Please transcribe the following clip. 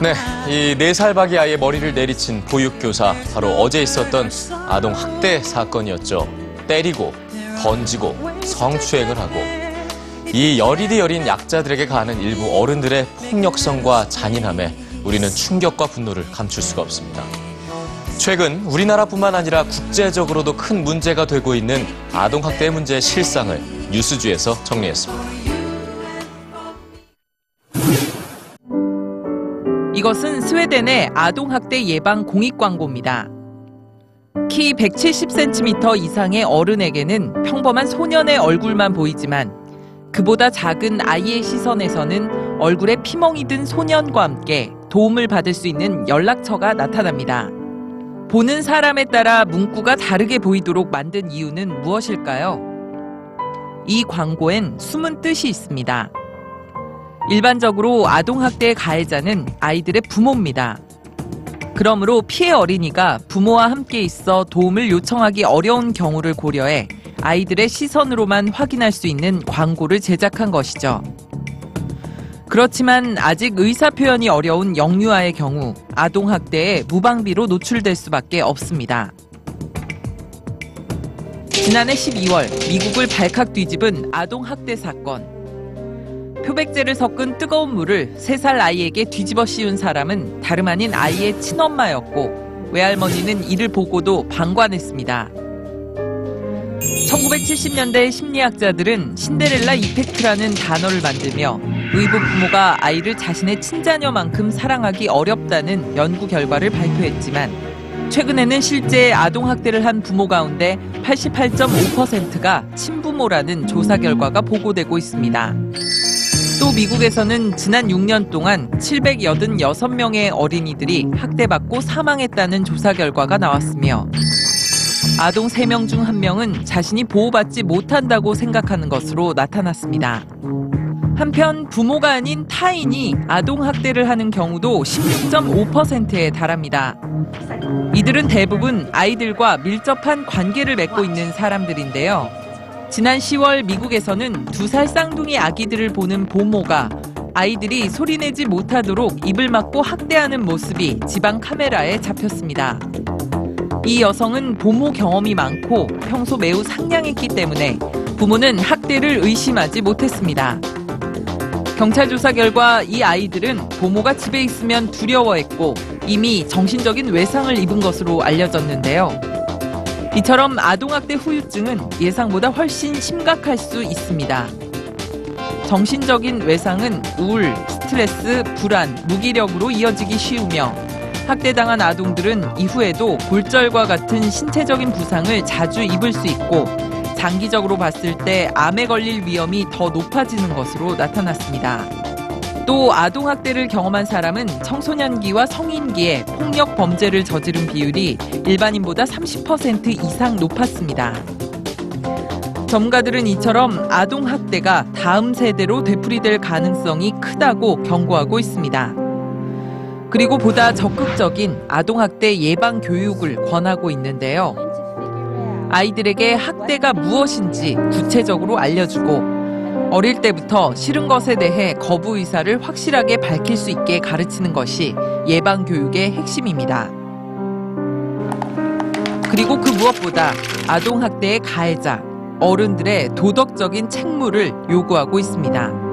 네, 이 4살박이 아이의 머리를 내리친 보육교사, 바로 어제 있었던 아동 학대 사건이었죠. 때리고, 던지고, 성추행을 하고, 이 여리디 여린 약자들에게 가는 일부 어른들의 폭력성과 잔인함에 우리는 충격과 분노를 감출 수가 없습니다. 최근 우리나라뿐만 아니라 국제적으로도 큰 문제가 되고 있는 아동 학대 문제의 실상을 뉴스주에서 정리했습니다. 이것은 스웨덴의 아동학대 예방 공익 광고입니다. 키 170cm 이상의 어른에게는 평범한 소년의 얼굴만 보이지만 그보다 작은 아이의 시선에서는 얼굴에 피멍이 든 소년과 함께 도움을 받을 수 있는 연락처가 나타납니다. 보는 사람에 따라 문구가 다르게 보이도록 만든 이유는 무엇일까요? 이 광고엔 숨은 뜻이 있습니다. 일반적으로 아동학대의 가해자는 아이들의 부모입니다. 그러므로 피해 어린이가 부모와 함께 있어 도움을 요청하기 어려운 경우를 고려해 아이들의 시선으로만 확인할 수 있는 광고를 제작한 것이죠. 그렇지만 아직 의사 표현이 어려운 영유아의 경우 아동학대에 무방비로 노출될 수밖에 없습니다. 지난해 12월 미국을 발칵 뒤집은 아동학대 사건. 표백제를 섞은 뜨거운 물을 3살 아이에게 뒤집어 씌운 사람은 다름 아닌 아이의 친엄마였고 외할머니는 이를 보고도 방관했습니다. 1970년대 심리학자들은 신데렐라 이펙트라는 단어를 만들며 의붓 부모가 아이를 자신의 친자녀만큼 사랑하기 어렵다는 연구 결과를 발표했지만 최근에는 실제 아동학대를 한 부모 가운데 88.5%가 친부모라는 조사 결과가 보고되고 있습니다. 또 미국에서는 지난 6년 동안 786명의 어린이들이 학대받고 사망했다는 조사 결과가 나왔으며 아동 3명 중 1명은 자신이 보호받지 못한다고 생각하는 것으로 나타났습니다. 한편 부모가 아닌 타인이 아동학대를 하는 경우도 16.5%에 달합니다. 이들은 대부분 아이들과 밀접한 관계를 맺고 있는 사람들인데요. 지난 10월 미국에서는 두 살 쌍둥이 아기들을 보는 보모가 아이들이 소리내지 못하도록 입을 막고 학대하는 모습이 지방 카메라에 잡혔습니다. 이 여성은 보모 경험이 많고 평소 매우 상냥했기 때문에 부모는 학대를 의심하지 못했습니다. 경찰 조사 결과 이 아이들은 보모가 집에 있으면 두려워했고 이미 정신적인 외상을 입은 것으로 알려졌는데요. 이처럼 아동학대 후유증은 예상보다 훨씬 심각할 수 있습니다. 정신적인 외상은 우울, 스트레스, 불안, 무기력으로 이어지기 쉬우며 학대당한 아동들은 이후에도 골절과 같은 신체적인 부상을 자주 입을 수 있고 장기적으로 봤을 때 암에 걸릴 위험이 더 높아지는 것으로 나타났습니다. 또 아동학대를 경험한 사람은 청소년기와 성인기에 폭력 범죄를 저지른 비율이 일반인보다 30% 이상 높았습니다. 전문가들은 이처럼 아동학대가 다음 세대로 되풀이될 가능성이 크다고 경고하고 있습니다. 그리고 보다 적극적인 아동학대 예방 교육을 권하고 있는데요. 아이들에게 학대가 무엇인지 구체적으로 알려주고 어릴 때부터 싫은 것에 대해 거부 의사를 확실하게 밝힐 수 있게 가르치는 것이 예방 교육의 핵심입니다. 그리고 그 무엇보다 아동 학대의 가해자, 어른들의 도덕적인 책무를 요구하고 있습니다.